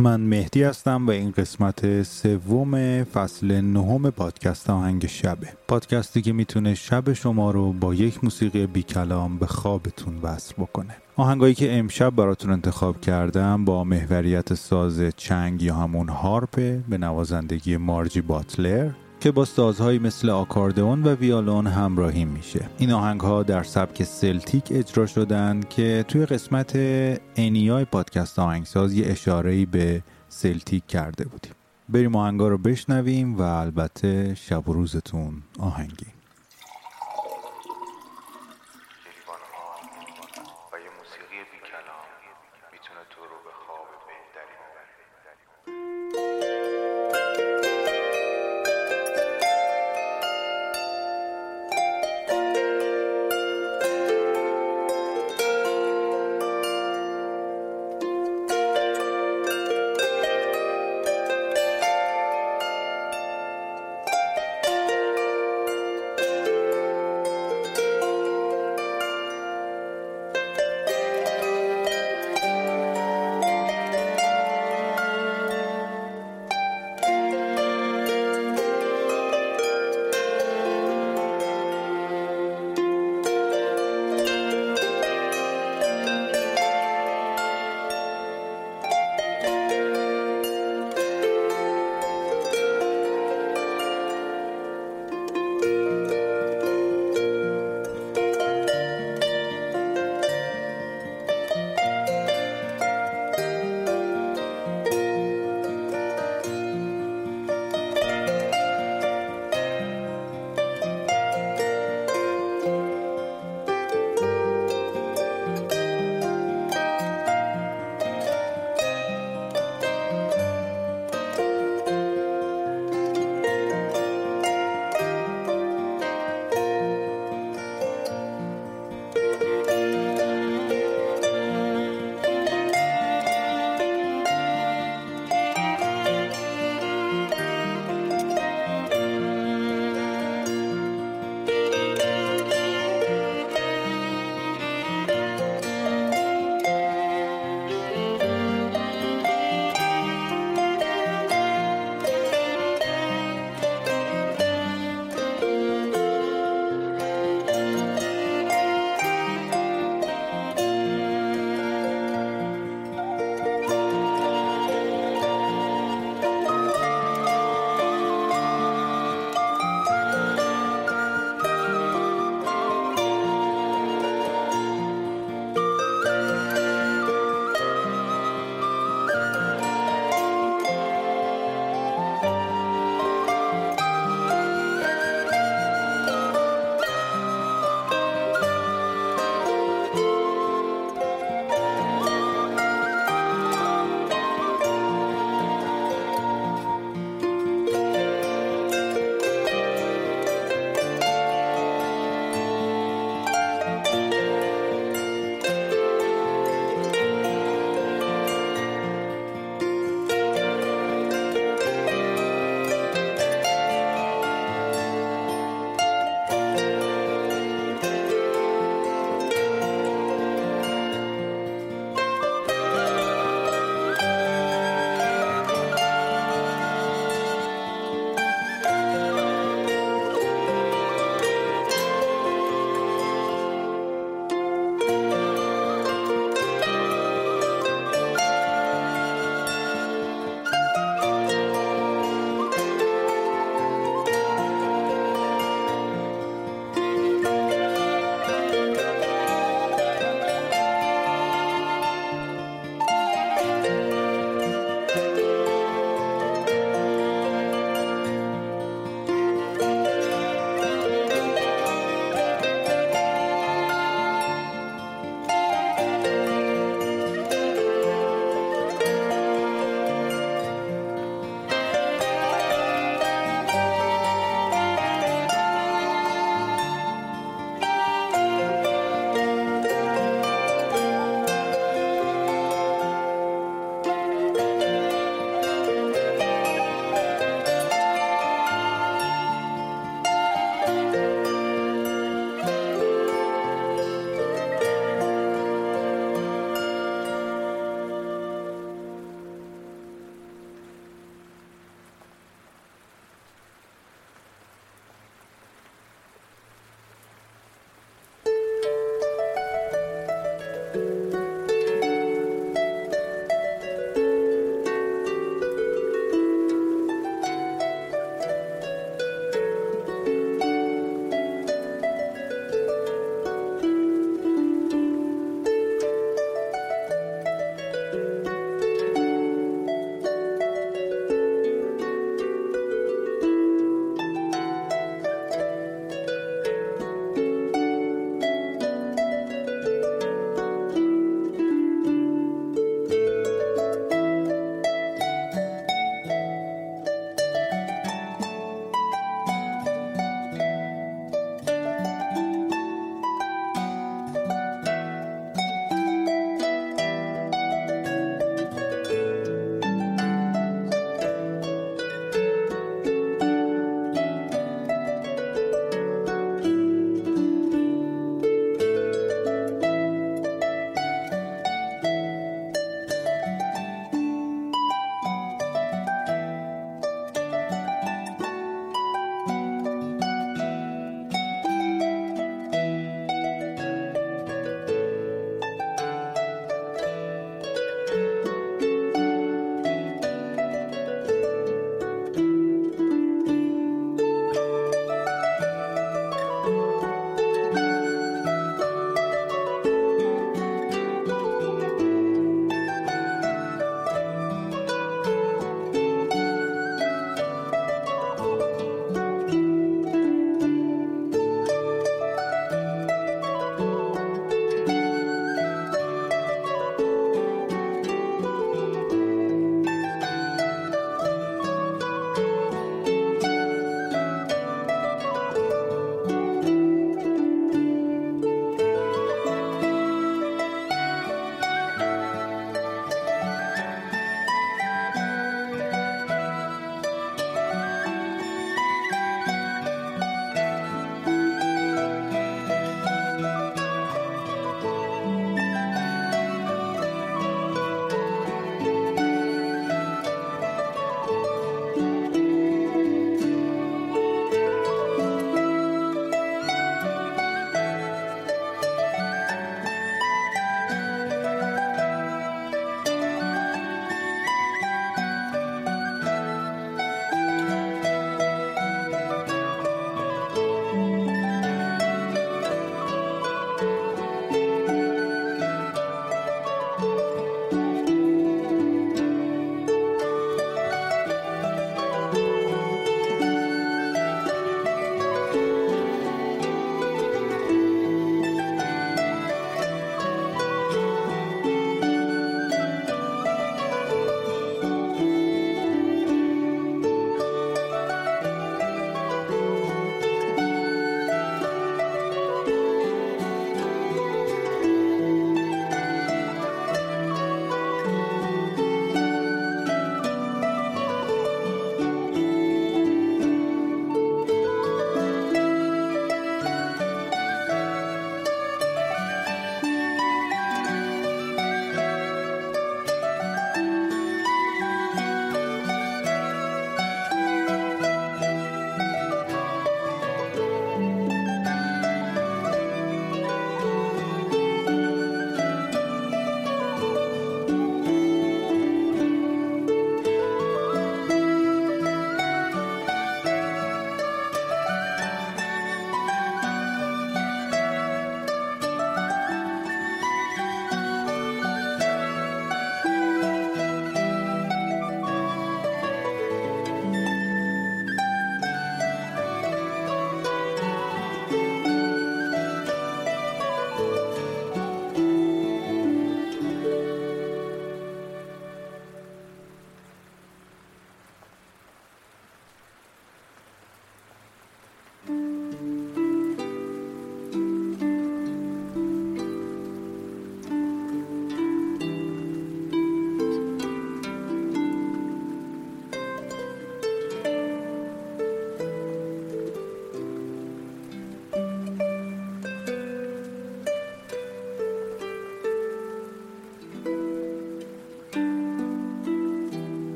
من مهدی هستم و این قسمت سوم فصل نهم پادکست آهنگ شبه. پادکستی که می‌تونه شب شما رو با یک موسیقی بی کلام به خوابتون وصل بکنه. آهنگایی که امشب براتون انتخاب کردم با محوریت ساز چنگ یا همون هارپه به نوازندگی مارجی باتلر که با سازهایی مثل آکاردئون و ویالون همراهی میشه. این آهنگ ها در سبک سلتیک اجرا شدن که توی قسمت انیای پادکست آهنگساز یه اشارهی به سلتیک کرده بودیم. بریم آهنگا رو بشنویم و البته شب و روزتون آهنگی. موسیقی بی کلام می‌تونه تو رو به